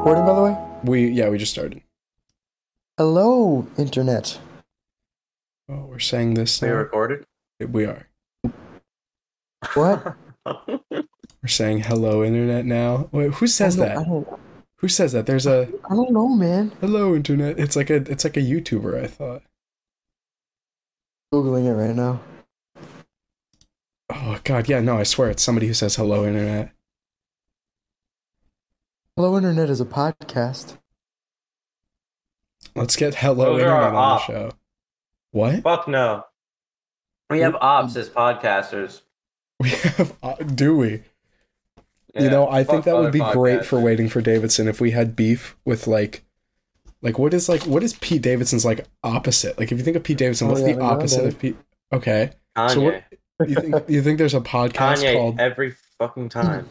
recording, by the way? We yeah, we just started. Hello, internet. Oh, we're saying this. We now? recorded? We are. What? We're saying hello, internet. Now, wait, who says I that? I don't, Who says that? There's a I don't know, man. hello, internet. It's like a it's like a YouTuber. I thought. Googling it right now. Oh God, yeah, no, I swear it's somebody who says hello, internet. Hello, internet is a podcast. Let's get hello, Those are internet our on the op. show. What? Fuck no. We have ops as podcasters. We have? Uh, do we? you Yeah, know, I fuck think that would other be great for waiting for Davidson if we had beef with like, like what is like what is Pete Davidson's like opposite? Like if you think of Pete Davidson, Oh, what's yeah, the we opposite that. of Pete? Okay, Kanye. So what- you think you think there's a podcast Kanye called every fucking time.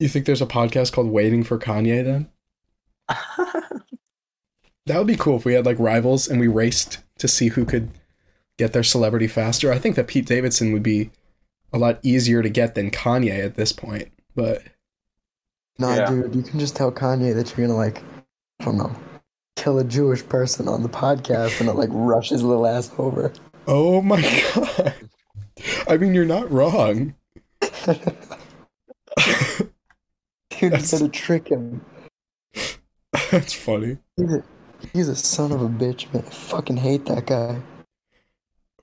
You think there's a podcast called Waiting for Kanye? Then that would be cool if we had like rivals and we raced to see who could get their celebrity faster. I think that Pete Davidson would be a lot easier to get than Kanye at this point, but. Nah, Yeah. dude, you can just tell Kanye that you're gonna like, I don't know, kill a Jewish person on the podcast, and it like rushes little ass over. Oh my god. I mean, you're not wrong. Dude, That's- you gotta trick him. That's funny. He's a, he's a son of a bitch, man. I fucking hate that guy.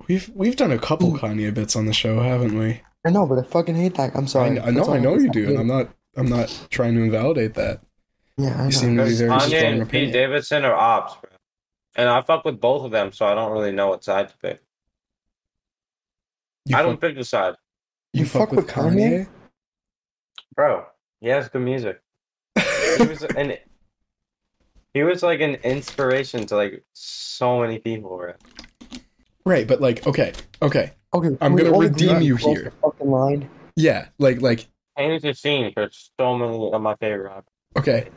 We've we've done a couple Kanye bits on the show, haven't we? I know, but I fucking hate that. I'm sorry. kn- I know, I know I'm you do, and. I'm not I'm not trying to invalidate that. Yeah, I You seem to be Because very Kanye strong and Pete. Davidson are ops, bro. And I fuck with both of them, so I don't really know what side to pick. You I don't pick the side. you You fuck, fuck with with Kanye? Bro, he has good music. He was an he was like an inspiration to like so many people, bro. right, but like, okay, okay, Okay, I'm gonna redeem you here. Fucking line. yeah, like like Painted the scene for so many of my favorite rappers. okay,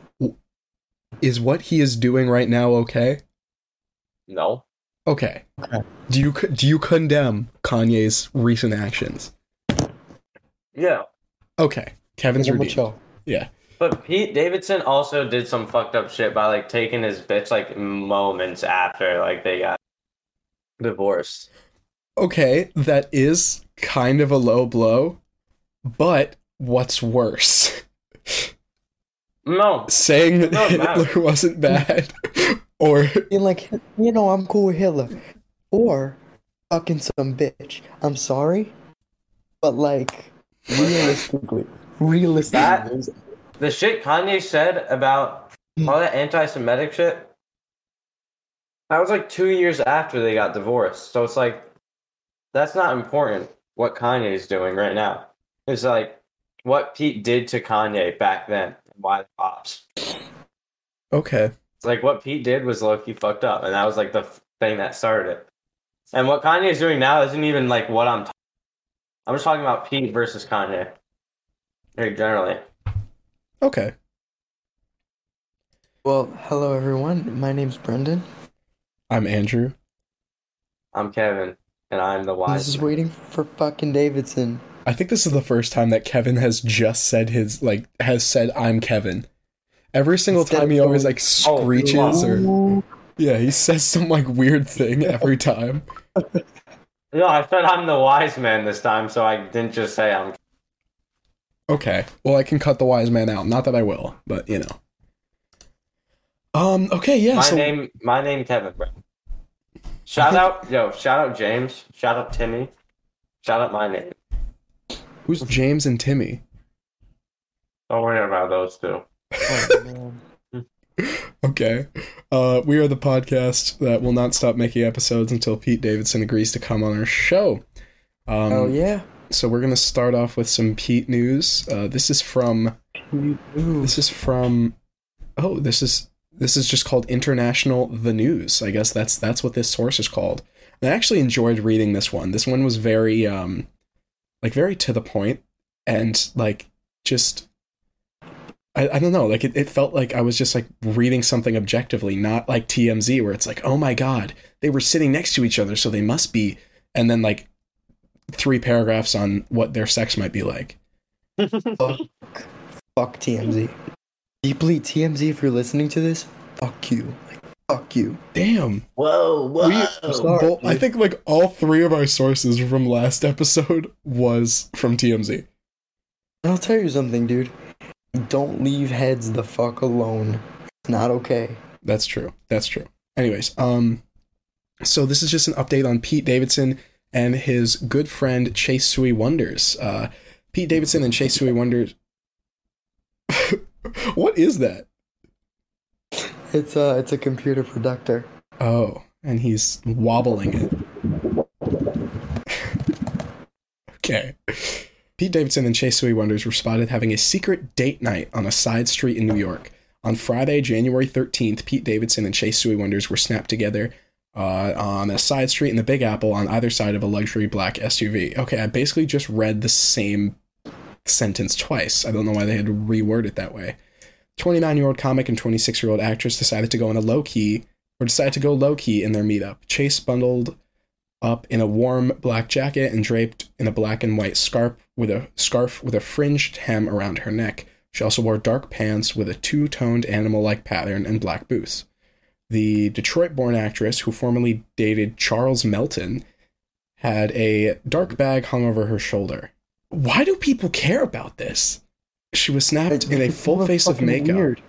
is what he is doing right now okay? No. Okay. Okay. Do you do you condemn Kanye's recent actions? Yeah. Okay, Kevin's Give him a redeemed. chill. Yeah. But Pete Davidson also did some fucked up shit by like taking his bitch like moments after like they got divorced. Okay, that is kind of a low blow, but what's worse? No. Saying that No, it matters. Hitler wasn't bad, or Being like, you know, I'm cool with Hitler, or fucking some bitch. I'm sorry, but like, realistically, realistically, That- The shit Kanye said about all that anti-Semitic shit. That was like two years after they got divorced. So it's like, that's not important. What Kanye's doing right now. It's like what Pete did to Kanye back then. Why the pops? okay, It's like what Pete did was low key fucked up, and that was like the thing that started it. And what Kanye's doing now isn't even like what I'm. T- I'm just talking about Pete versus Kanye. Like generally. okay. well, hello everyone. My name's Brendan. I'm Andrew. I'm Kevin, and I'm the and wise. This is man. waiting for fucking Davidson. I think this is the first time that Kevin has just said his like has said I'm Kevin. Every single Instead time he always going, like "Oh, screeches or yeah, he says some like weird thing every time. No, I said I'm the wise man this time, so I didn't just say I'm. Okay. Well, I can cut the wise man out. Not that I will, but you know. Um. Okay. Yeah. my so name, my name, Kevin. Bro. Shout out, yo! Shout out James. Shout out Timmy. Shout out my name. who's James and Timmy? Don't worry about those two. Oh. Okay. Uh, we are the podcast that will not stop making episodes until Pete Davidson agrees to come on our show. Um, Oh yeah. So we're gonna start off with some Pete news. Uh, this is from this is from oh this is this is just called International the News. I guess that's that's what this source is called. And I actually enjoyed reading this one. This one was very um like very to the point and like just I, I don't know, like it, it felt like I was just like reading something objectively, not like TMZ where it's like, oh my god, they were sitting next to each other, so they must be and then like three paragraphs on what their sex might be like. Fuck. Fuck TMZ. deeply TMZ. If you're listening to this, fuck you. Like, fuck you. Damn. Whoa, whoa. We- sorry, Well, I think like all three of our sources from last episode was from TMZ. And I'll tell you something, dude. Don't leave heads the fuck alone. It's not okay. That's true. That's true. Anyways, um, so this is just an update on Pete Davidson and his good friend Chase Sui Wonders. Uh, Pete Davidson and Chase Sui Wonders. what is that? It's a it's a computer productor. Oh, and he's wobbling it. okay. Pete Davidson and Chase Sui Wonders were spotted having a secret date night on a side street in New York. On Friday, January 13th, Pete Davidson and Chase Sui Wonders were snapped together uh, on a side street in the Big Apple on either side of a luxury black SUV. Okay, I basically just read the same sentence twice. I don't know why they had to reword it that way. 29 year old comic and 26 year old actress decided to go on a low key or decided to go low key in their meetup. Chase bundled up in a warm black jacket and draped in a black and white scarf with a scarf with a fringed hem around her neck. She also wore dark pants with a two-toned animal-like pattern and black boots. The Detroit-born actress, who formerly dated Charles Melton, had a dark bag hung over her shoulder. Why do people care about this? She was snapped in a full face of makeup weird.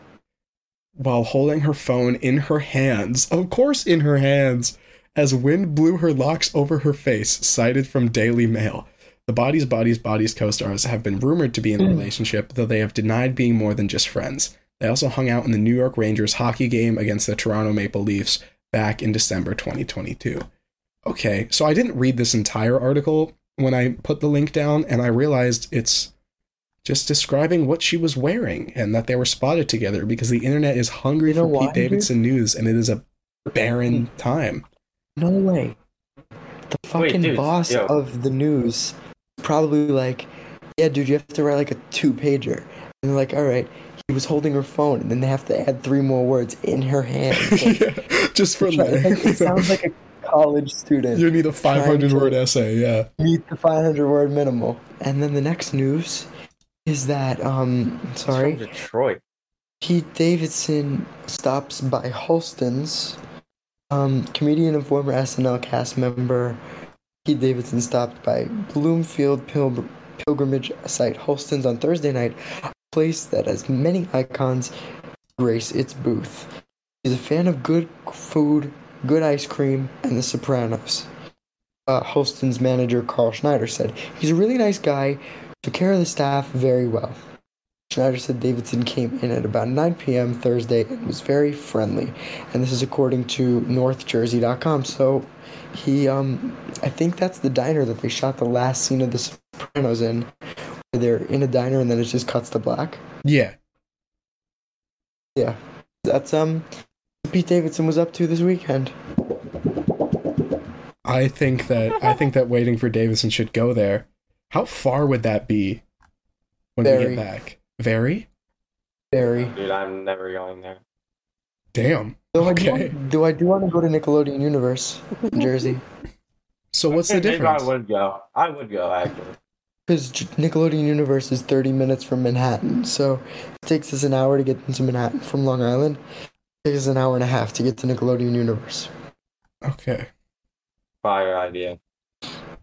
while holding her phone in her hands. Of course, in her hands, as wind blew her locks over her face, cited from Daily Mail. The Bodies, Bodies, Bodies co stars have been rumored to be in a relationship, though they have denied being more than just friends. They also hung out in the New York Rangers hockey game against the Toronto Maple Leafs back in December 2022. Okay, so I didn't read this entire article when I put the link down, and I realized it's just describing what she was wearing and that they were spotted together because the internet is hungry You know for why, Pete dude? Davidson news and it is a barren hmm. time. No way. The fucking dude, boss yo. of the news probably like, yeah, dude, you have to write like a two pager. And they're like, all right, he was holding her phone, and then they have to add three more words in her hand. Like, Yeah, just for it's like- it sounds like a college student. you need a 500 word essay, yeah. meet the 500 word minimal. And then the next news is that, um, sorry, From Detroit. Pete Davidson stops by Holsten's. Um, comedian and former SNL cast member Pete Davidson stopped by Bloomfield Pil- pilgrimage site Holsten's on Thursday night, a place that has many icons grace its booth. He's a fan of good food, good ice cream, and The Sopranos. Uh, Holsten's manager Carl Schneider said, "He's a really nice guy, took care of the staff very well." Schneider said Davidson came in at about 9 p.m. Thursday and was very friendly. And this is according to NorthJersey.com. So he, um, I think that's the diner that they shot the last scene of The Sopranos in. Where they're in a diner and then it just cuts to black. Yeah. Yeah. That's, um, what Pete Davidson was up to this weekend. I think that I think that waiting for Davidson should go there. How far would that be when we Very. get back? Very? Very. Dude, I'm never going there. Damn. Though I do, Okay. want- do I do want to go to Nickelodeon Universe in Jersey? So what's the Maybe difference? I would go. I would go actually. Because Nickelodeon Universe is 30 minutes from Manhattan, so it takes us an hour to get into Manhattan from Long Island. It takes us an hour and a half to get to Nickelodeon Universe. Okay. Fire idea.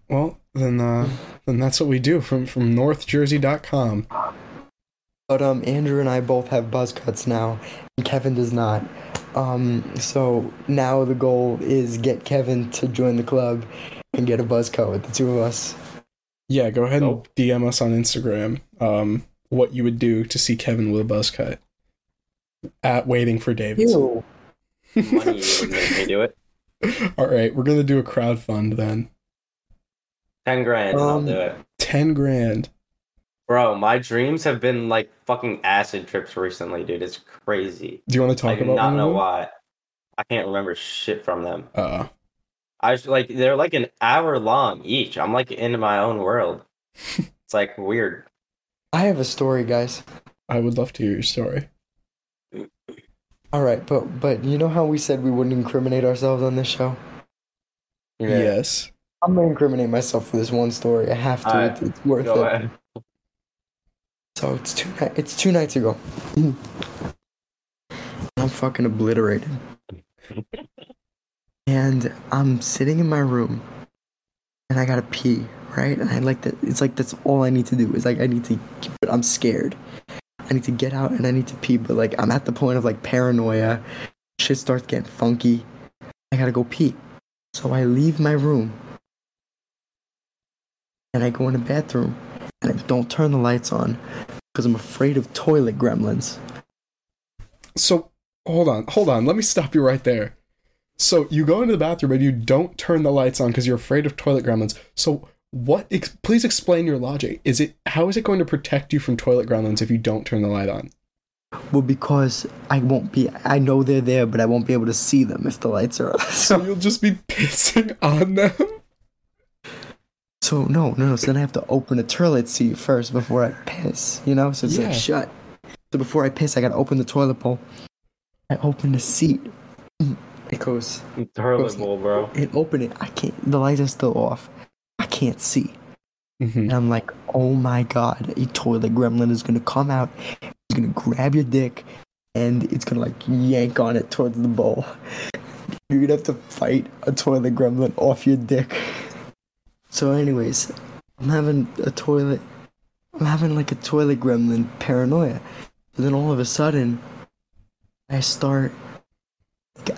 Well, then uh then that's what we do from from northjersey.com. But um, Andrew and I both have buzz cuts now, and Kevin does not. Um, so now the goal is get Kevin to join the club and get a buzz cut with the two of us. Yeah, go ahead and DM us on Instagram um what you would do to see Kevin with a buzz cut. At waiting for Davidson. Ew. Money would make me do it. All right, we're gonna do a crowd fund then. Ten grand, and I'll Um, do it. Ten grand. Bro, my dreams have been like fucking acid trips recently, dude. It's crazy. Do you want to I talk do about not one know of them? why. I can't remember shit from them. Uh, I was like, they're like an hour long each. I'm like in my own world. it's like weird. I have a story, guys. I would love to hear your story. All right, but but you know how we said we wouldn't incriminate ourselves on this show? Yeah. Yes. I'm gonna incriminate myself for this one story. I have to. Alright, It's, it's worth Go it. ahead. So it's two ni- it's two nights ago. I'm fucking obliterated. and I'm sitting in my room and I gotta pee, right? And I like that it's like that's all I need to do is like I need to but I'm scared. I need to get out and I need to pee, but like I'm at the point of like paranoia. Shit starts getting funky. I gotta go pee. So I leave my room and I go in the bathroom and I don't turn the lights on because I'm afraid of toilet gremlins. So hold on, hold on. Let me stop you right there. So you go into the bathroom and you don't turn the lights on because you're afraid of toilet gremlins. So what? Ex- please explain your logic. Is it how is it going to protect you from toilet gremlins if you don't turn the light on? Well, because I won't be, I know they're there, but I won't be able to see them if the lights are on. So you'll just be pissing on them. So no, no, no. So then I have to open the toilet seat first before I piss. You know, so it's Yeah. like shut. So before I piss, I gotta open the toilet bowl. I open the seat. It goes. Toilet bowl, bro. It open it. I can't. The lights are still off. I can't see. hmm And I'm like, oh my god, a toilet gremlin is gonna come out. He's gonna grab your dick, and it's gonna like yank on it towards the bowl. You're gonna have to fight a toilet gremlin off your dick. So, anyways, I'm having a toilet. I'm having like a toilet gremlin paranoia. And then all of a sudden, I start.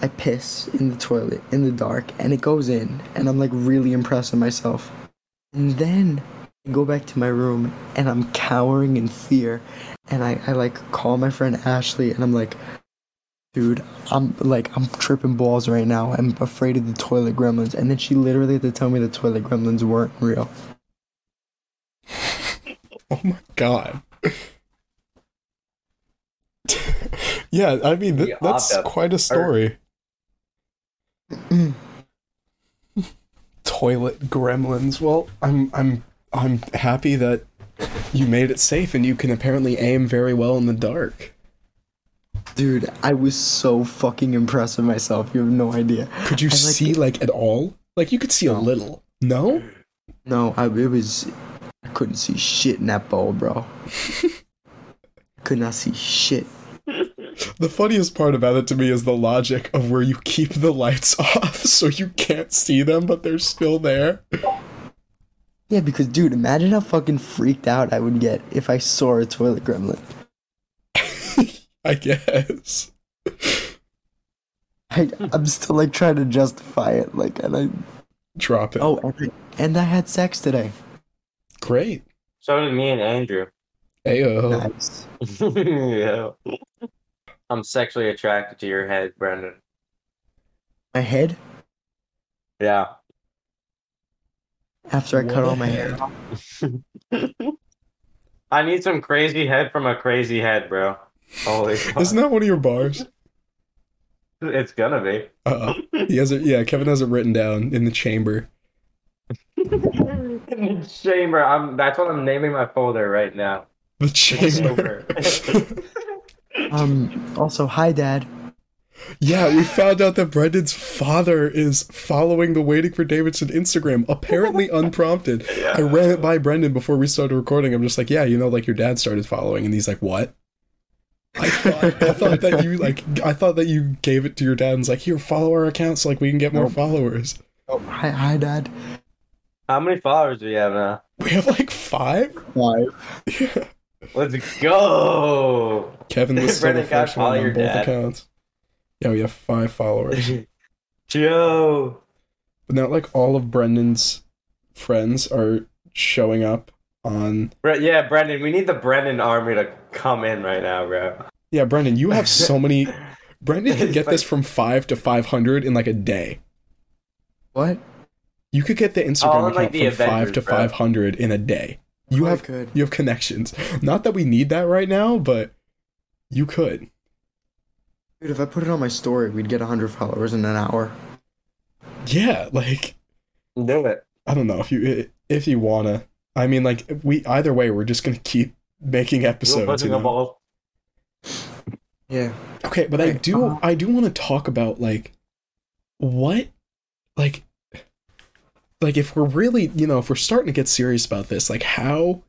I piss in the toilet in the dark, and it goes in, and I'm like really impressed with myself. And then I go back to my room and I'm cowering in fear. And I, I like call my friend Ashley and I'm like, dude, I'm like, I'm tripping balls right now. I'm afraid of the toilet gremlins. And then she literally had to tell me the toilet gremlins weren't real. Oh my god. Yeah, I mean th- that's quite a story. Mm. Toilet gremlins. Well, I'm I'm I'm happy that you made it safe and you can apparently aim very well in the dark. Dude, I was so fucking impressed with myself. You have no idea. Could you I like see like at all? Like you could see a little. No? No, I it was I couldn't see shit in that bowl, bro. Could not see shit. The funniest part about it to me is the logic of where you keep the lights off so you can't see them but they're still there. Yeah, because dude, imagine how fucking freaked out I would get if I saw a toilet gremlin. I guess. I, I'm still like trying to justify it, like, and I Drop it. oh, and I, and I had sex today. great. So did me and Andrew. Ayo. Nice. yeah. I'm sexually attracted to your head, Brendan. My head Yeah. after I What cut all my hair. off. I need some crazy head from a crazy head, bro. Holy fuck. Isn't that one of your bars? It's gonna be. Uh, he has it. Yeah, Kevin has it written down in the chamber. Chamber. I'm. That's what I'm naming my folder right now. The chamber. Um. Also, hi, Dad. yeah, we found out that Brendan's father is following the Waiting for Davidson Instagram, apparently unprompted. yeah. I ran it by Brendan before we started recording. I'm just like, yeah, you know, like your dad started following, and he's like, what? I thought, I thought that you like, I thought that you gave it to your dad and was like, here, follow our account so like we can get more Nope. followers. Oh, hi, hi, Dad. How many followers do we have now? We have like five. Five. Yeah. Let's go. Kevin was still the first one on both dad. accounts. Yeah, we have five followers. Joe. But now, like, all of Brendan's friends are showing up on. Bre- yeah, Brendan. We need the Brendan army to come in right now, bro. Yeah, Brendan, you have so many. Brendan can It's get this from five to five hundred in like a day. What? You could get the Instagram All account like, the from five to bro. five hundred in a day. You I have could. you have connections. Not that we need that right now, but you could. Dude, if I put it on my story, we'd get 100 followers in an hour. Yeah, like Do it. I don't know if you if you wanna. I mean, like we either way, we're just gonna keep making You're episodes. pushing You a know? ball. Yeah. Okay, but I do uh-huh. I do want to talk about like what like like if we're really, you know, if we're starting to get serious about this, like how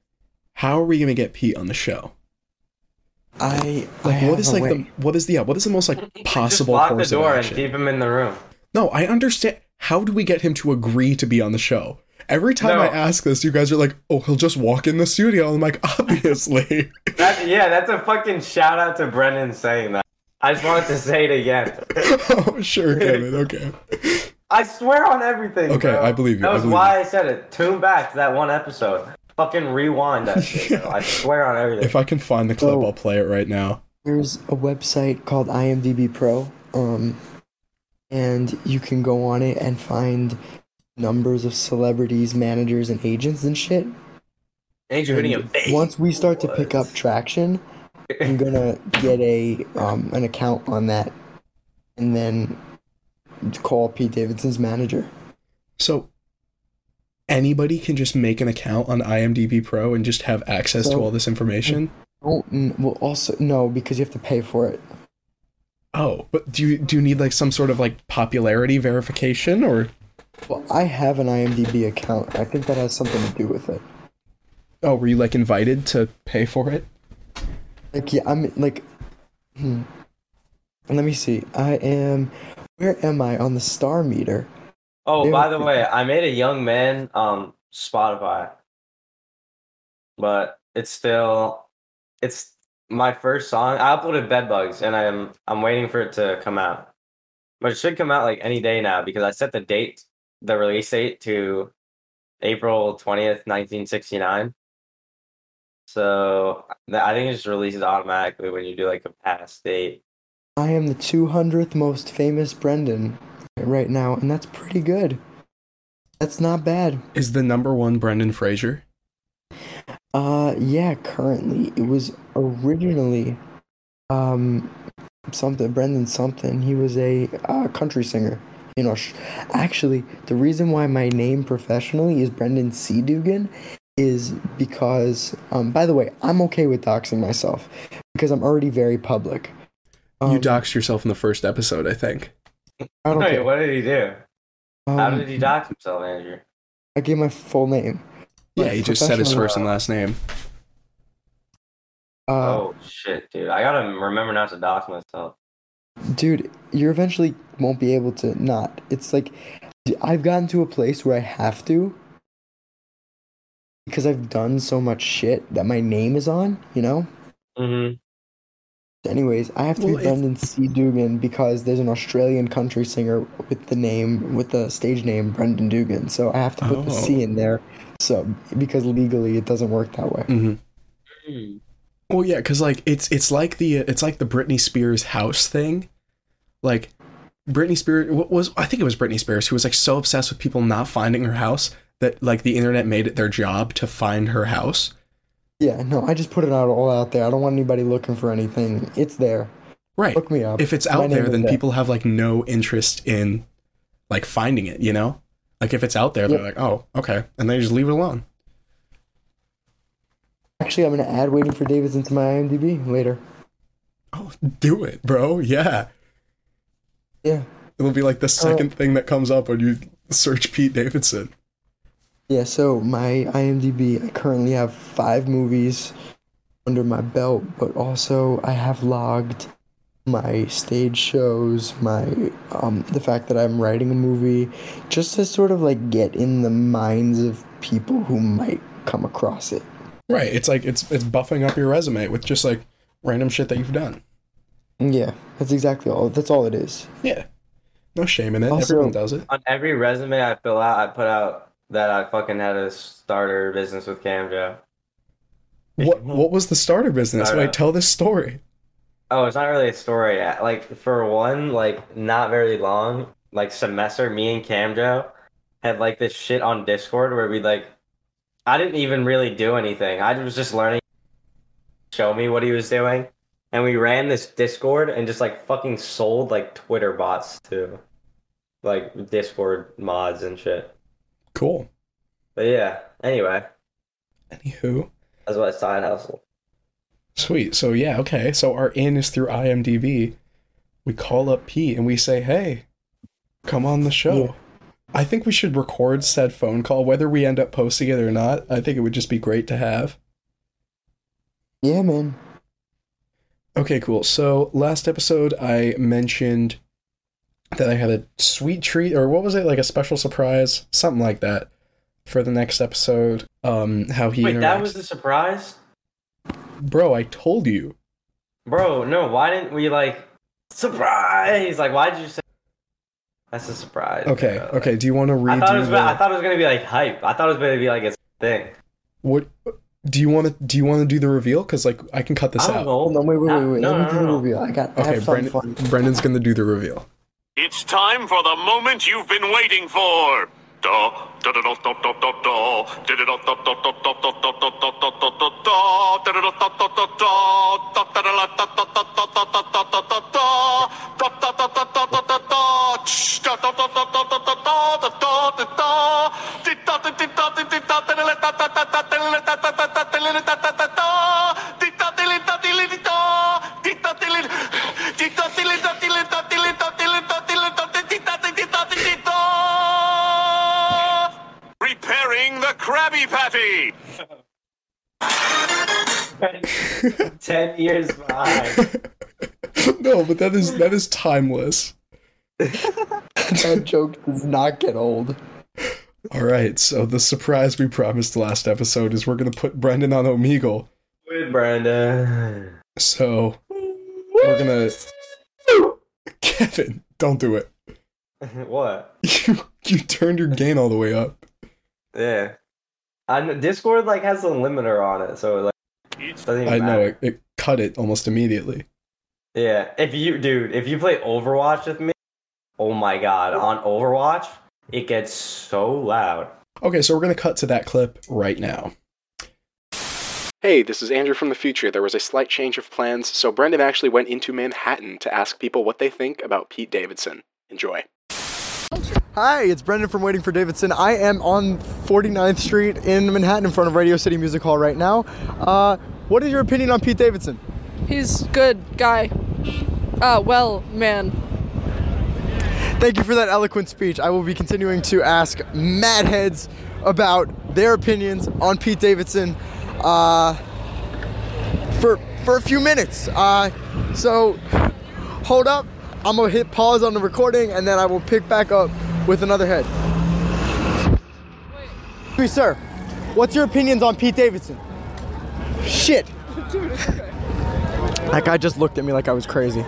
how are we gonna get Pete on the show? I I Like, have what is like way. the what is the yeah, what is the most like possible Just possible lock the course door of and keep him in the room. No, I understand. How do we get him to agree to be on the show? Every time No. I ask this, you guys are like, "Oh, he'll just walk in the studio." I'm like, "Obviously." That, yeah, that's a fucking shout out to Brendan saying that. I just wanted to say it again. oh, sure, Kevin. Okay. I swear on everything. Okay, bro. I believe you, That was believe why I said it. Tune back to that one episode. Fucking rewind that shit. bro. I swear on everything. If I can find the clip, Oh. I'll play it right now. There's a website called IMDb Pro, um, and you can go on it and find numbers of celebrities, managers, and agents and shit. Andrew hitting a And base. once we start to pick up traction, I'm gonna get a um, an account on that, and then call Pete Davidson's manager. So anybody can just make an account on IMDb Pro and just have access to all this information. Oh, well, also no, because you have to pay for it. Oh, but do you do you need like some sort of like popularity verification or? Well, I have an IMDb account. I think that has something to do with it. Oh, were you like invited to pay for it? Like, yeah, I'm like, hmm. Let me see. I am. Where am I on the star meter? Oh, by the way, I made a young man um Spotify, but it's still it's my first song. I uploaded Bedbugs, and I'm I'm waiting for it to come out, but it should come out like any day now because I set the date, the release date to April twentieth, nineteen sixty nine. So I think it just releases automatically when you do like a past date. I am the 200th most famous Brendan right now, and that's pretty good. That's not bad. Is the number one Brendan Fraser? Uh, yeah, currently it was originally, um, something Brendan something. He was a uh, country singer. You know, actually, the reason why my name professionally is Brendan C. Dugan is because, um, by the way, I'm okay with doxing myself because I'm already very public. You Um, doxed yourself in the first episode, I think. I don't Wait, care. what did he do? How Um, did he dox himself, Andrew? I gave my full name. Yeah, But he just said his first and last name. Uh, oh shit, dude! I gotta remember not to dox myself. dude, you eventually won't be able to not. It's like I've gotten to a place where I have to because I've done so much shit that my name is on, you know? Mm-hmm. Anyways, I have to Well, be Brendan C. Dugan because there's an Australian country singer with the name, with the stage name Brendan Dugan. So I have to put the Oh. C in there. So because legally it doesn't work that way. Mm-hmm. Mm. Well, yeah, because like it's it's like the it's like the Britney Spears house thing, like Britney Spears what was I think it was Britney Spears who was like so obsessed with people not finding her house that like the internet made it their job to find her house. Yeah, no, I just put it out all out there. I don't want anybody looking for anything. It's there. Right. Look me up. If it's out there, then there. people have like no interest in like finding it. You know, like if it's out there, they're like, oh, okay, and they just leave it alone. Actually, I'm gonna add "Waiting for Davidson" to my IMDb later. Oh, do it, bro. Yeah, Yeah, it'll be like the uh, second thing that comes up when you search Pete Davidson. Yeah. So my IMDb, I currently have five movies under my belt, but also I have logged my stage shows, my um, the fact that I'm writing a movie, just to sort of like get in the minds of people who might come across it. Right. It's like it's it's buffing up your resume with just like random shit that you've done. Yeah, that's exactly all. That's all it is. Yeah. No shame in it. Also- Everyone does it. On every resume I fill out, I put out that I fucking had a starter business with Camjo. What what was the starter business? I Wait, tell this story. Oh, it's not really a story. Like for one, like not very long, like semester, me and Camjo had like this shit on Discord where we like, I didn't even really do anything. I was just learning. Show me what he was doing, and we ran this Discord and just like fucking sold like Twitter bots to, like Discord mods and shit. Cool. But yeah, anyway, Anywho. that's what I side hustle. Sweet. So yeah, okay. So our in is through IMDb. We call up Pete and we say, "Hey, come on the show." Yeah. I think we should record said phone call, whether we end up posting it or not. I think it would just be great to have. Yeah, man. Okay, cool. So last episode, I mentioned that I had a sweet treat, or what was it, like a special surprise, something like that, for the next episode. Um, how he Wait, that was the surprise, bro. I told you. bro. No, why didn't we like surprise? Like, why did you say? That's a surprise. Okay, bro. okay. Do you want to read? I thought it was. I thought it was gonna be like hype. I thought it was gonna be like a thing. what? Do you want to? Do you want to do the reveal? Because like I can cut this I don't out. know. No, on, wait, wait, wait, wait. No, Let me no, do no, the no. review. I got. I Okay, have something Brendan. Brendan's gonna do the reveal. It's time for the moment you've been waiting for. Years behind. no, but that is that is timeless. that joke does not get old. All right, so the surprise we promised last episode is we're gonna put Brendan on Omegle. With Brendan. So we're gonna. Kevin, don't do it. what? You you turned your gain all the way up. Yeah. I know, Discord like has a limiter on it, so like doesn't even I know it, it cut it almost immediately. Yeah, if you, dude, if you play Overwatch with me, oh my god, on Overwatch, it gets so loud. Okay, so we're gonna cut to that clip right now. Hey, this is Andrew from the future. There was a slight change of plans, so Brendan actually went into Manhattan to ask people what they think about Pete Davidson. Enjoy. Hi, it's Brendan from Waiting for Davidson. I am on 49th Street in Manhattan in front of Radio City Music Hall right now. Uh, what is your opinion on Pete Davidson? He's good guy. Uh, well, man. Thank you for that eloquent speech. I will be continuing to ask mad heads about their opinions on Pete Davidson uh, for for a few minutes. Uh, so hold up. I'm gonna hit pause on the recording and then I will pick back up with another head. Me, sir. What's your opinions on Pete Davidson? Shit. That guy just looked at me like I was crazy.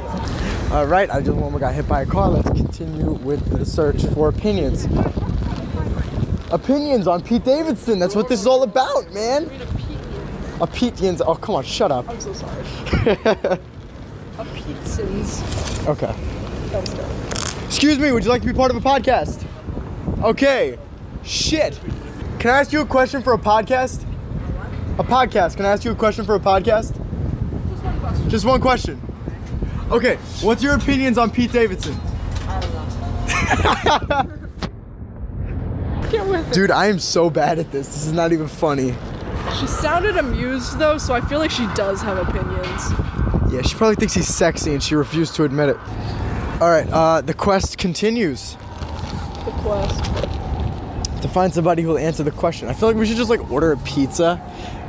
All right, I just got hit by a car. Let's continue with the search for opinions. Opinions on Pete Davidson. That's what this is all about, man. A Peteans. Oh, come on, shut up. I'm so sorry. A Petersons. Okay. That was good. Excuse me, would you like to be part of a podcast? Okay. Shit. Can I ask you a question for a podcast? A podcast. Can I ask you a question for a podcast? Just one question. Just one question. Okay, what's your opinions on Pete Davidson? Get with it. Dude, I am so bad at this. This is not even funny. She sounded amused though, so I feel like she does have opinions. Yeah, she probably thinks he's sexy and she refused to admit it. All right, uh, the quest continues The quest. To find somebody who will answer the question. I feel like we should just like order a pizza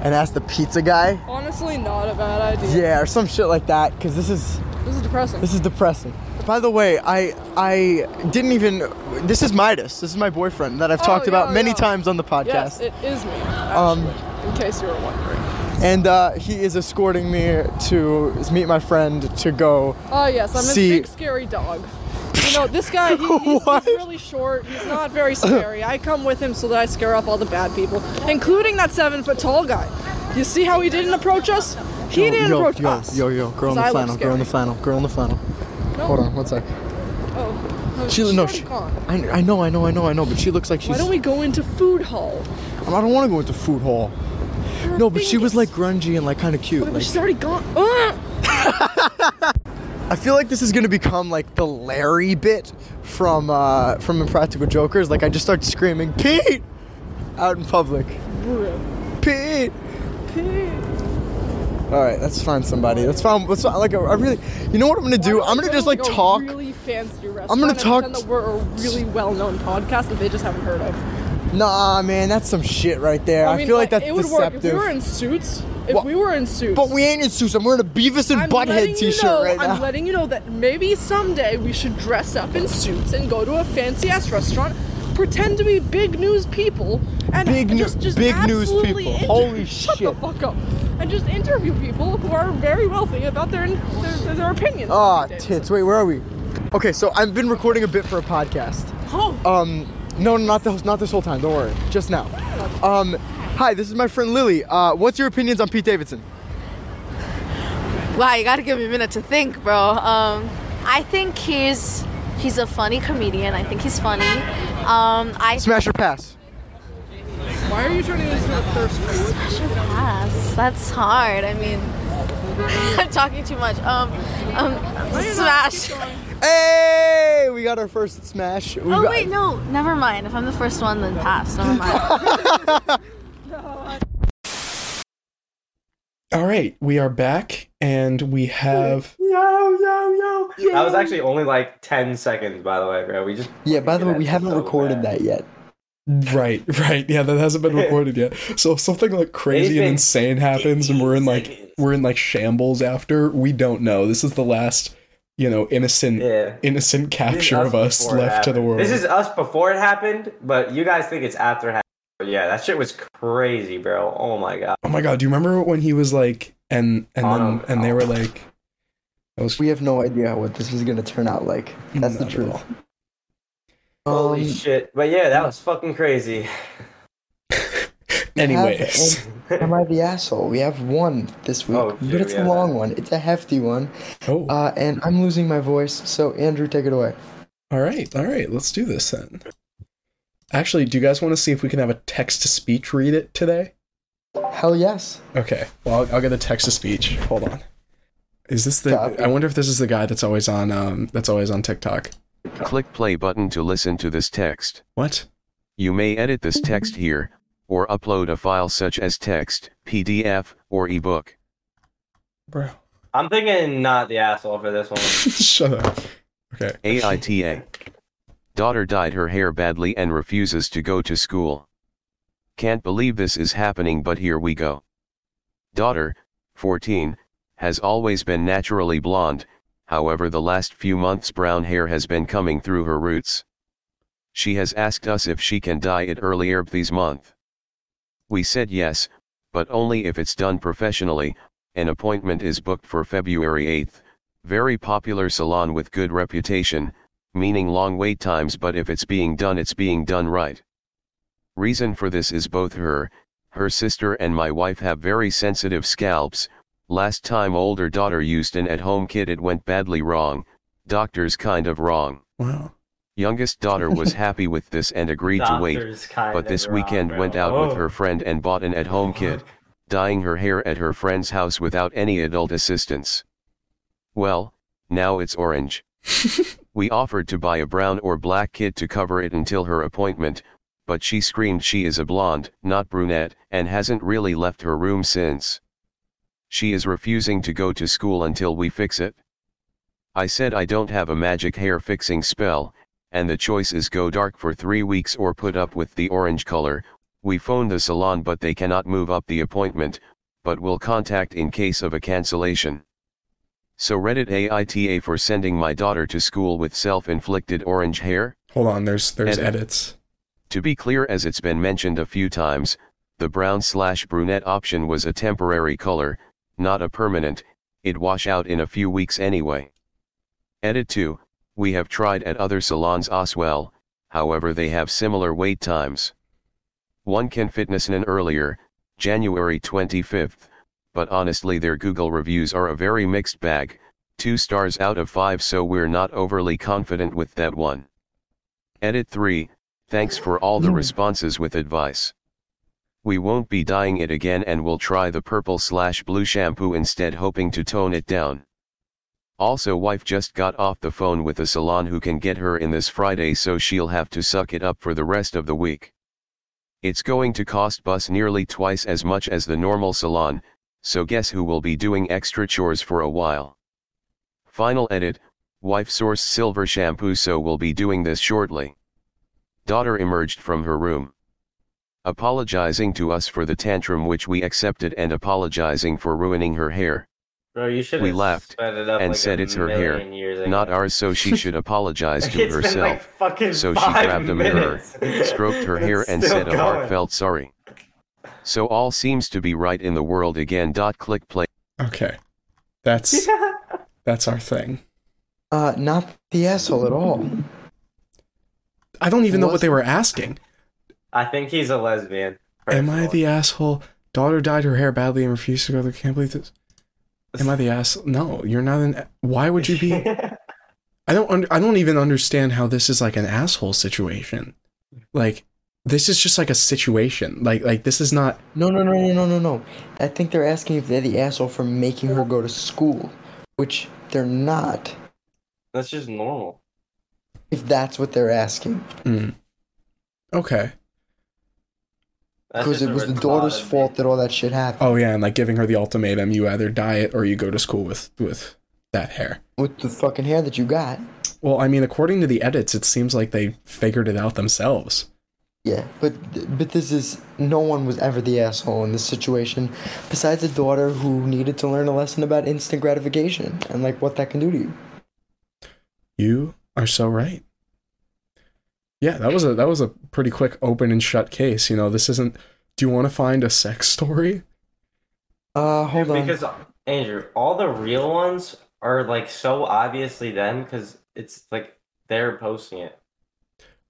and ask the pizza guy. Honestly, not a bad idea. Yeah, or some shit like that, because this is This is depressing. this is depressing. By the way, I I didn't even. This is Midas. This is my boyfriend that I've Oh, talked about many yeah. times on the podcast. yes, it is me. Um, in case you were wondering. and uh, he is escorting me to meet my friend to go. Oh yes, I'm See- big scary dog. You know, this guy, he, he's, he's really short. He's not very scary. I come with him so that I scare off all the bad people, including that seven foot tall guy. You see how he didn't approach us? He didn't yo, approach yo, us. yo, yo, girl in the I flannel, girl in the flannel, girl in the flannel. No. Hold on, one sec. Oh, no, She, she's no, she. I, I know, I know, I know, I know, but she looks like she's. Why don't we go into food hall? I don't want to go into food hall. No, but she was like grungy and like kind of cute. But Like, she's already gone. Ugh! I feel like this is gonna become like the Larry bit from uh, from Impractical Jokers. Like I just start screaming Pete out in public. Pete. Pete. All right, let's find somebody. Let's find. Let's find, like a, a really. You know what I'm gonna do? I'm gonna just like talk. Really fancy restaurant I'm gonna talk that we're a really well-known podcast that they just haven't heard of. Nah, man, that's some shit right there. I, mean, feel like that's it would work if we were in suits. If Well, we were in suits. but we ain't in suits. I'm wearing a Beavis and I'm Butthead letting you T-shirt know, right I'm now. letting you know that maybe someday we should dress up in suits and go to a fancy ass restaurant, pretend to be big news people, and Big just, just big news people. inter- Holy shut shit. Shut the fuck up, and just interview people who are very wealthy about their their, their, opinions. Ah, on tits. Wait, where are we? Okay, so I've been recording a bit for a podcast. Oh, Um, no, not the, not this whole time. Don't worry. Just now. Um, hi, this is my friend Lily. Uh, what's your opinions on Pete Davidson? Wow, you gotta give me a minute to think, bro. Um, I think he's he's a funny comedian. I think he's funny. Um, I Smash or pass? why are you turning this into a thirst trap? should pass. That's hard. I mean, I'm talking too much. Um, um, smash. Hey, we got our first smash. We Oh got- wait, no, never mind. If I'm the first one, then pass. Never mind. All right, we are back, and we have. Yo, yo, yo. That was actually only like 10 seconds, by the way, bro. We just. Yeah, by the way, we haven't so recorded bad. that yet. Right, right. Yeah, that hasn't been recorded yet. So if something like crazy and insane happens, and we're in like we're in like shambles after. We don't know. This is the last, you know, innocent Yeah. innocent This is capture of us left to the world. This is us before it happened, but you guys think it's after it happened. But yeah, that shit was crazy, bro. Oh my god. oh my god! Do you remember when he was like, and and Oh, then and they were like, was We have no idea what this is gonna turn out like. That's the Not at truth. Holy Um, shit. But yeah, that was fucking crazy. Anyways, Am I the asshole? We have one this week, Oh, but it's we a long that. one. It's a hefty one, oh, uh, and I'm losing my voice. So Andrew, take it away. all right, all right. Let's do this then. Actually, do you guys want to see if we can have a text to speech read it today? Hell yes. Okay. Well, I'll, I'll get a text to speech. Hold on. Is this the? Copy. I wonder if this is the guy that's always on. Um, that's always on TikTok. Click play button to listen to this text. What? You may edit this text here, or upload a file such as text, PDF, or ebook. Bro. I'm thinking not the asshole for this one. Shut up. Okay. AITA. Daughter dyed her hair badly and refuses to go to school. Can't believe this is happening but here we go. Daughter, 14, has always been naturally blonde, however the last few months brown hair has been coming through her roots. She has asked us if she can dye it earlier this month. We said yes, but only if it's done professionally, an appointment is booked for February 8th, very popular salon with good reputation, meaning long wait times but if it's being done it's being done right. Reason for this is both her, her sister and my wife have very sensitive scalps, last time older daughter used an at-home kit it went badly wrong, doctors kind of wrong. Wow. Youngest daughter was happy with this and agreed to wait, but this weekend bro. went out Oh. with her friend and bought an at-home kit, dyeing her hair at her friend's house without any adult assistance. Well, now it's orange. we offered to buy a brown or black kit to cover it until her appointment, but she screamed she is a blonde, not brunette, and hasn't really left her room since. She is refusing to go to school until we fix it. I said I don't have a magic hair fixing spell, and the choice is go dark for three weeks or put up with the orange color. We phoned the salon but they cannot move up the appointment, but will contact in case of a cancellation. So Reddit AITA for sending my daughter to school with self-inflicted orange hair? Hold on. There's there's Edit. edits. To be clear as it's been mentioned a few times, the brown slash brunette option was a temporary color, not a permanent, it wash out in a few weeks anyway. Edit 2, we have tried at other salons as well, however they have similar wait times. One can fitness an earlier, January 25th, but honestly their Google reviews are a very mixed bag, 2 stars out of 5 so we're not overly confident with that one. Edit 3, thanks for all the hmm. responses with advice. We won't be dyeing it again and we'll try the purple slash blue shampoo instead hoping to tone it down. Also wife just got off the phone with a salon who can get her in this Friday so she'll have to suck it up for the rest of the week. It's going to cost bus nearly twice as much as the normal salon, so guess who will be doing extra chores for a while. Final edit, wife sourced silver shampoo so we'll be doing this shortly. Daughter emerged from her room. apologizing to us for the tantrum which we accepted and apologizing for ruining her hair. Bro, you should We have laughed sped it up and like said it's her hair, million years ago. Not ours, so she should apologize to It's been herself. like fucking So she five grabbed a mirror, stroked her hair, and still said a heartfelt sorry. So all seems to be right in the world again. Dot click play. Okay. That's that's our thing. Uh, not the asshole at all. I don't even know what they were asking. I think he's a lesbian. Am I the asshole? Daughter dyed her hair badly and refused to go to can't believe this. Am I the asshole? No, you're not an why would you be I don't under, I don't even understand how this is like an asshole situation. Like this is just like a situation. Like like this is not No, no, no, no, no, no, no. I think they're asking if they're the asshole for making her go to school, which they're not. That's just normal. If that's what they're asking, mm. Okay. That's because it was the daughter's fault that all that shit happened. Oh yeah, and like giving her the ultimatum, you either diet or you go to school with with that hair. With the fucking hair that you got. Well, I mean, according to the edits, it seems like they figured it out themselves. Yeah, but but this is no one was ever the asshole in this situation, besides a daughter who needed to learn a lesson about instant gratification and like what that can do to you. You are so right. Yeah, that was a that was a pretty quick open and shut case. You know, this isn't. Do you want to find a sex story? Uh, hold on. Because Andrew, all the real ones are like so obviously them because it's like they're posting it.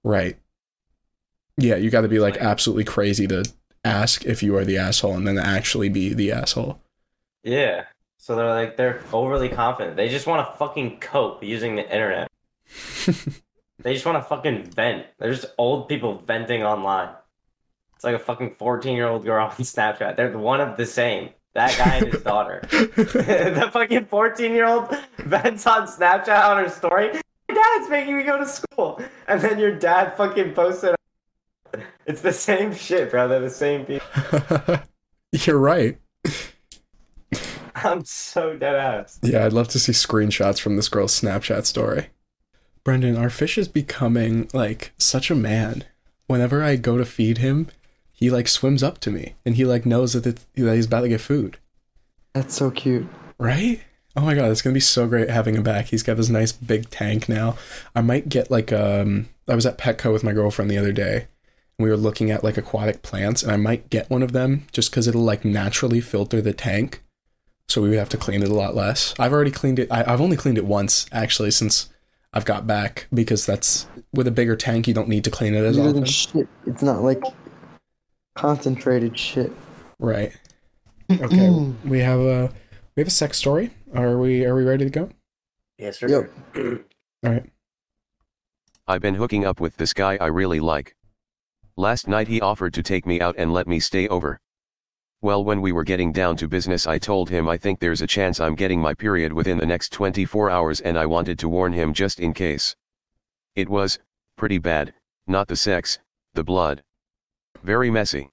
Right. Yeah, you got to be like Like- absolutely crazy to ask if you are the asshole and then actually be the asshole. Yeah. So they're like they're overly confident. They just want to fucking cope using the internet. They just want to fucking vent. They're just old people venting online. It's like a fucking 14 year old girl on Snapchat. They're one of the same. That guy and his daughter. the fucking 14 year old vents on Snapchat on her story. My dad's making me go to school. And then your dad fucking posted. It's the same shit, bro. They're the same people. You're right. I'm so dead ass. Yeah, I'd love to see screenshots from this girl's Snapchat story. Brendan, our fish is becoming like such a man. Whenever I go to feed him, he like swims up to me and he like knows that, that he's about to get food. That's so cute. Right? Oh my god, it's gonna be so great having him back. He's got this nice big tank now. I might get like um I was at Petco with my girlfriend the other day and we were looking at like aquatic plants and I might get one of them just because it'll like naturally filter the tank. So we would have to clean it a lot less. I've already cleaned it I, I've only cleaned it once actually since I've got back because that's with a bigger tank you don't need to clean it as It often. shit. It's not like concentrated shit. Right. Okay. we have a we have a sex story. Are we are we ready to go? Yes, sir. Yep. All right. I've been hooking up with this guy I really like. Last night he offered to take me out and let me stay over. Well, when we were getting down to business, I told him I think there's a chance I'm getting my period within the next 24 hours and I wanted to warn him just in case. It was, pretty bad, not the sex, the blood. Very messy.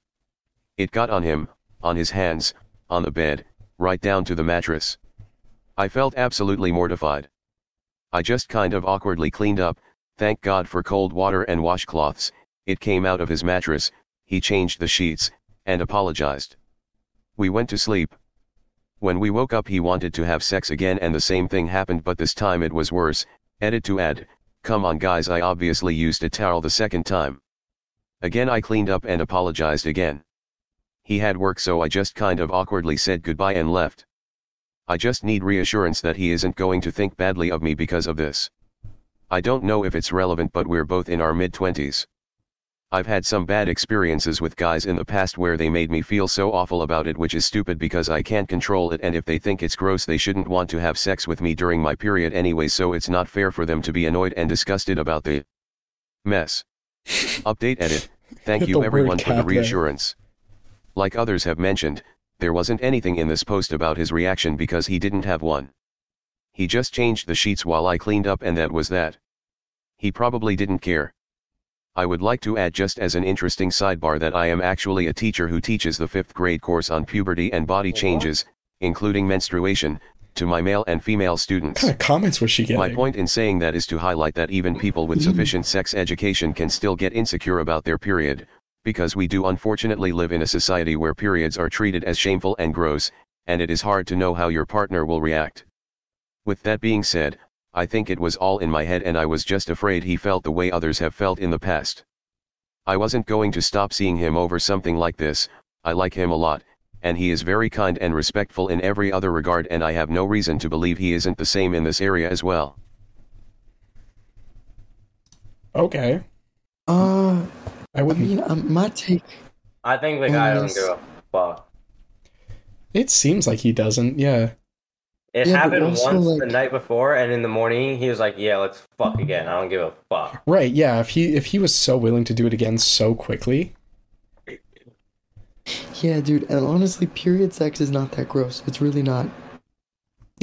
It got on him, on his hands, on the bed, right down to the mattress. I felt absolutely mortified. I just kind of awkwardly cleaned up, thank God for cold water and washcloths, it came out of his mattress, he changed the sheets, and apologized. We went to sleep. When we woke up, he wanted to have sex again, and the same thing happened, but this time it was worse. Edit to add, come on, guys, I obviously used a towel the second time. Again, I cleaned up and apologized again. He had work, so I just kind of awkwardly said goodbye and left. I just need reassurance that he isn't going to think badly of me because of this. I don't know if it's relevant, but we're both in our mid 20s. I've had some bad experiences with guys in the past where they made me feel so awful about it, which is stupid because I can't control it, and if they think it's gross, they shouldn't want to have sex with me during my period anyway, so it's not fair for them to be annoyed and disgusted about the mess. Update edit. Thank you everyone for the reassurance. Like others have mentioned, there wasn't anything in this post about his reaction because he didn't have one. He just changed the sheets while I cleaned up and that was that. He probably didn't care. I would like to add just as an interesting sidebar that I am actually a teacher who teaches the 5th grade course on puberty and body changes, including menstruation, to my male and female students. What students. kind of comments was she getting? My point in saying that is to highlight that even people with sufficient sex education can still get insecure about their period, Because we do unfortunately live in a society where periods are treated as shameful and gross, and it is hard to know how your partner will react. With that being said, I think it was all in my head and I was just afraid he felt the way others have felt in the past. I wasn't going to stop seeing him over something like this, I like him a lot, and he is very kind and respectful in every other regard and I have no reason to believe he isn't the same in this area as well. Okay. Uh, I I wouldn't. mean, um, my take. I think the guy Yes. doesn't give a fuck. It seems like he doesn't. Yeah. It Yeah, happened also, once the night before, and in the morning he was like, "Yeah, let's fuck again. I don't give a fuck." Right. Yeah. If he if he was so willing to do it again so quickly, Yeah, dude, and honestly, period sex is not that gross. It's really not.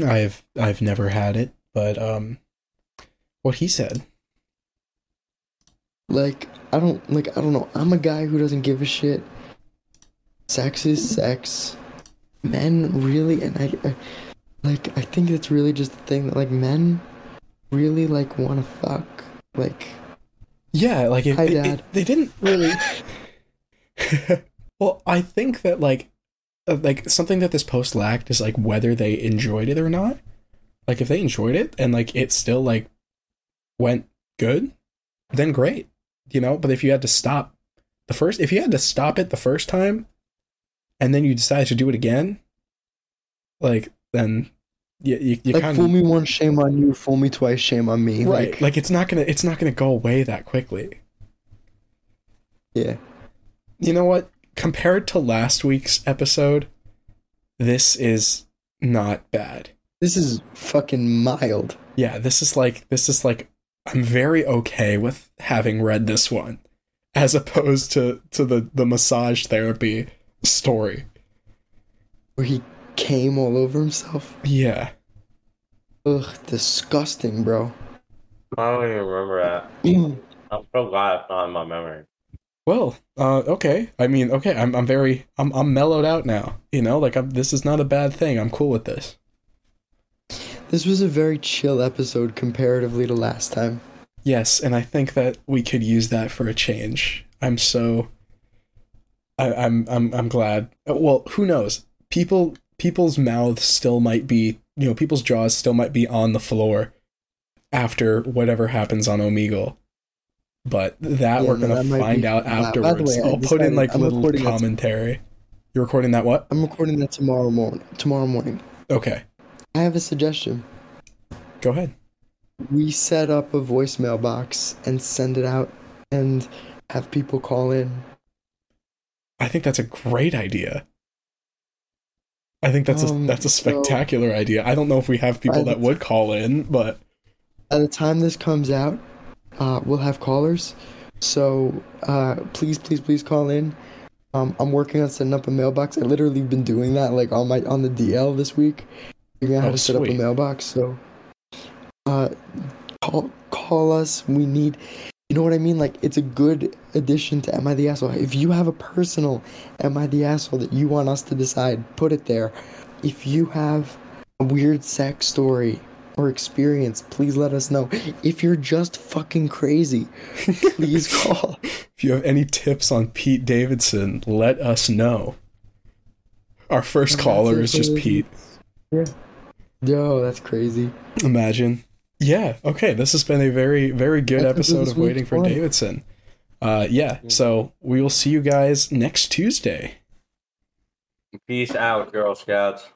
I've I've never had it, but um, what he said. Like, I don't like. I don't know. I'm a guy who doesn't give a shit. Sex is sex. Men really, and I, I like. I think it's really just the thing that like men really like want to fuck. Like, Yeah, like it, Hi, it- it- they didn't really. well, I think that like, uh, like something that this post lacked is like whether they enjoyed it or not. Like if they enjoyed it and like it still like went good, then great, you know. But if you had to stop the first, if you had to stop it the first time, and then you decide to do it again, like then you you, you like kind fool me once, shame on you. Fool me twice, shame on me. right. Like, like it's not gonna it's not gonna go away that quickly. yeah. you know what? Compared to last week's episode, this is not bad. This is fucking mild. Yeah, this is like this is like I'm very okay with having read this one as opposed to to the the massage therapy story. Where he came all over himself. Yeah. Ugh, disgusting, bro. I don't even remember that. I'm so glad it's not in my memory. Well, uh okay. I mean, okay, I'm I'm very I'm I'm mellowed out now. You know, like I'm this is not a bad thing. I'm cool with this. This was a very chill episode comparatively to last time. Yes, and I think that we could use that for a change. I'm so I, I'm I'm I'm glad. Well, who knows? People people's mouths still might be you know, people's jaws still might be on the floor after whatever happens on Omegle. But that Yeah, we're gonna that find be- out way, afterwards. I I'll put in like I'm little commentary. You're recording that what? I'm recording that tomorrow morning. Tomorrow morning. Okay. I have a suggestion. Go ahead. We set up a voicemail box and send it out and have people call in. I think that's a great idea. I think that's a Um, that's a so- spectacular idea. I don't know if we have people that would call in, but By the time this comes out, uh, we'll have callers. So uh, please, please, please call in. Um, I'm working on setting up a mailbox. I literally been doing that like on my on the DL this week, figuring out how Oh, to set up a mailbox. So uh, call call us. We need. You know what I mean? Like it's a good addition to Am I the Asshole. If you have a personal Am I the Asshole that you want us to decide, put it there. If you have a weird sex story or experience, please let us know. If you're just fucking crazy, please call. if you have any tips on Pete Davidson, let us know. Our first caller is just Pete. Yo, that's crazy. Imagine. Yeah, okay, this has been a very, very good That's episode this of Waiting for one. Davidson. Uh, yeah, so we will see you guys next Tuesday. Peace out, Girl Scouts.